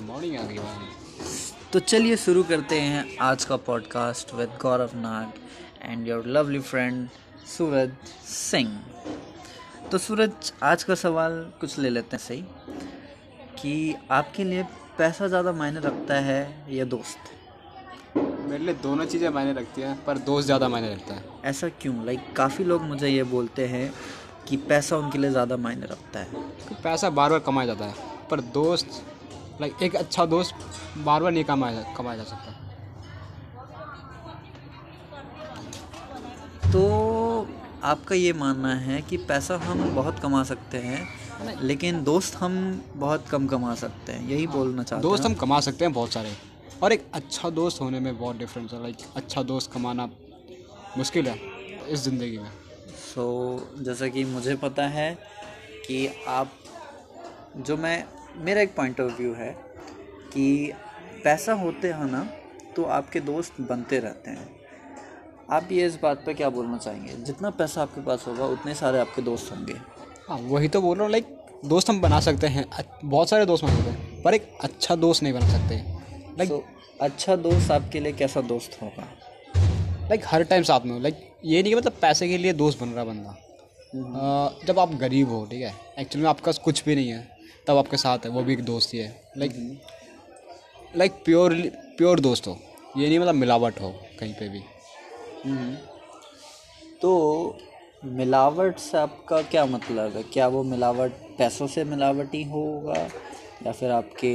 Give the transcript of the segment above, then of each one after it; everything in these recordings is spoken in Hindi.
मॉर्निंग आ गई तो चलिए शुरू करते हैं आज का podcast with Gaurav Nag and your lovely friend Suraj Singh तो सूरज आज का सवाल कुछ ले लेते हैं सही कि आपके लिए पैसा ज़्यादा मायने रखता है या दोस्त? मेरे लिए दोनों चीज़ें मायने रखती हैं पर दोस्त ज़्यादा मायने रखता है। ऐसा क्यों? लाइक काफ़ी लोग मुझे ये बोलते हैं कि पैसा उनके लिए ज़्यादा मायने रखता है। पैसा बार बार कमाया जाता है पर दोस्त लाइक एक अच्छा दोस्त बार बार नहीं कमाया कमाया जा सकता। तो आपका ये मानना है कि पैसा हम बहुत कमा सकते हैं लेकिन दोस्त हम बहुत कम कमा सकते हैं यही बोलना चाहते हैं। दोस्त हम कमा सकते हैं बहुत सारे और एक अच्छा दोस्त होने में बहुत डिफरेंस है। लाइक अच्छा दोस्त कमाना मुश्किल है इस ज़िंदगी में। सो so, जैसा कि मुझे पता है कि आप जो मैं मेरा एक पॉइंट ऑफ़ व्यू है कि पैसा होते हैं ना तो आपके दोस्त बनते रहते हैं। आप ये इस बात पे क्या बोलना चाहेंगे? जितना पैसा आपके पास होगा उतने सारे आपके दोस्त होंगे। हाँ वही तो बोल रहा हूँ लाइक दोस्त हम बना सकते हैं। बहुत सारे दोस्त बना सकते हैं पर एक अच्छा दोस्त नहीं बना सकते। लाइक तो अच्छा दोस्त आपके लिए कैसा दोस्त होगा? लाइक हर टाइम साथ में हो। लाइक ये नहीं कि मतलब पैसे के लिए दोस्त बन रहा बंदा। अ, जब आप गरीब हो ठीक है? एक्चुअली में आपके पास कुछ भी नहीं है। तब आपके साथ है वो भी एक दोस्त ही है। लाइक लाइक प्योर प्योर दोस्त हो। ये नहीं मतलब मिलावट हो कहीं पे भी। हम्म। तो मिलावट से आपका क्या मतलब है? क्या वो मिलावट पैसों से मिलावट ही होगा? या फिर आपके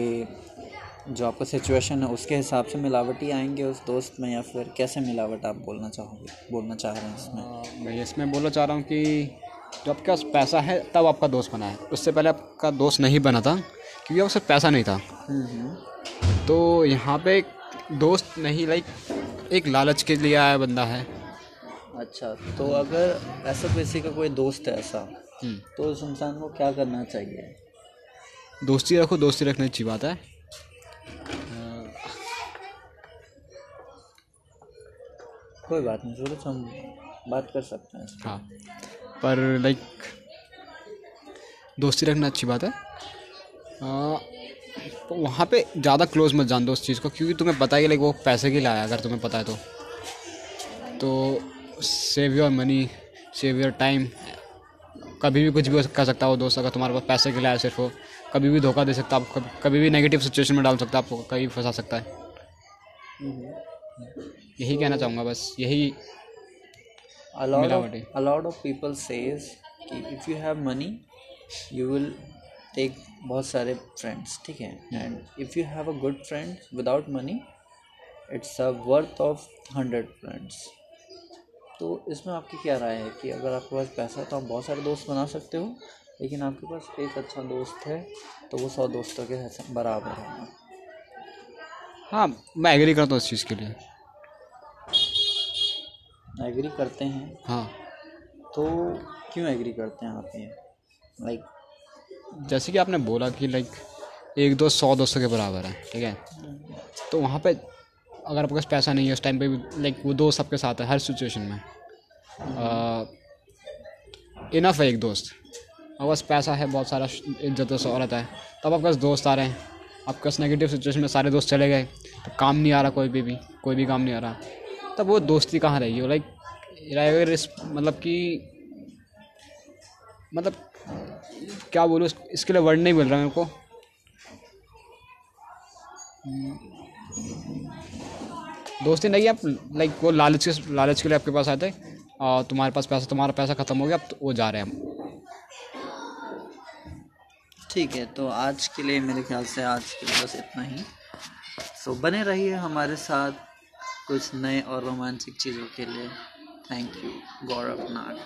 जो आपका सिचुएशन है उसके हिसाब से मिलावट ही आएँगे उस दोस्त में? या फिर कैसे मिलावट आप बोलना चाहोगे बोलना चाह रहे हैं इसमें? मैं इसमें बोलना चाह रहा हूँ कि जब आपके पास पैसा है तब आपका दोस्त बना है। उससे पहले आपका दोस्त नहीं बना था क्योंकि आपके पास पैसा नहीं था। तो यहाँ पे एक दोस्त नहीं लाइक एक लालच के लिए आया बंदा है। अच्छा तो अगर ऐसा किसी का कोई दोस्त है ऐसा हम्म। तो उस इंसान को क्या करना चाहिए? दोस्ती रखो दोस्ती रखने अच्छी बात है। कोई बात नहीं सूरज हम बात कर सकते हैं। हाँ। पर लाइक दोस्ती रखना अच्छी बात है। आ, तो वहाँ पे ज़्यादा क्लोज मत जान दो उस चीज़ को क्योंकि तुम्हें पता ही लाइक वो पैसे के लिए आया अगर तुम्हें पता है तो। तो save your money save your time कभी भी कुछ भी कर सकता है दोस्त अगर तुम्हारे पास पैसे के लिए आया सिर्फ़ वो। कभी भी धोखा दे सकता है आपको कभी- कभी भी नेगेटिव सिचुएशन में डाल सकता है आपको कभी फंसा सकता है। यही कहना चाहूँगा बस यही a lot of people says कि if you have money you will take बहुत सारे फ्रेंड्स ठीक है? And if you have a good friend without money it's a worth of hundred friends तो इसमें आपकी क्या राय है कि अगर आपके पास पैसा है तो आप बहुत सारे दोस्त बना सकते हो लेकिन आपके पास एक अच्छा दोस्त है तो वो सौ दोस्तों के बराबर है। हाँ मैं एग्री करता हूँ इस चीज़ के लिए। एग्री करते हैं। हाँ। तो क्यों एग्री करते हैं आप ये? लाइक जैसे कि आपने बोला कि लाइक एक दो सौ दोस्तों के बराबर है ठीक है? तो वहाँ पे अगर आपके पास पैसा नहीं है उस टाइम पे भी लाइक वो दोस्त आपके साथ है हर सिचुएशन में। इनफ है एक दोस्त। आपके पास पैसा है बहुत सारा इज़्ज़त और शोहरत है। तब आपके पास दोस्त आ रहे हैं। आपके पास नेगेटिव सिचुएशन में सारे दोस्त चले गए। तो काम नहीं आ रहा कोई भी भी कोई भी काम नहीं आ रहा। तब वो दोस्ती कहाँ रहेगी लाइक अगर मतलब कि मतलब क्या बोलूँ, इसके लिए वर्ड नहीं मिल रहा मेरे को। दोस्ती नहीं आप लाइक वो लालच के लालच के लिए आपके पास थे और तुम्हारे पास पैसा, तुम्हारा पैसा ख़त्म हो गया, अब तो वो जा रहे हैं हम। ठीक है तो आज के लिए मेरे ख्याल से आज के लिए बस इतना ही। सो बने रहिए हमारे साथ। कुछ नए और रोमांचक चीज़ों के लिए। Thank you Gaurav Nag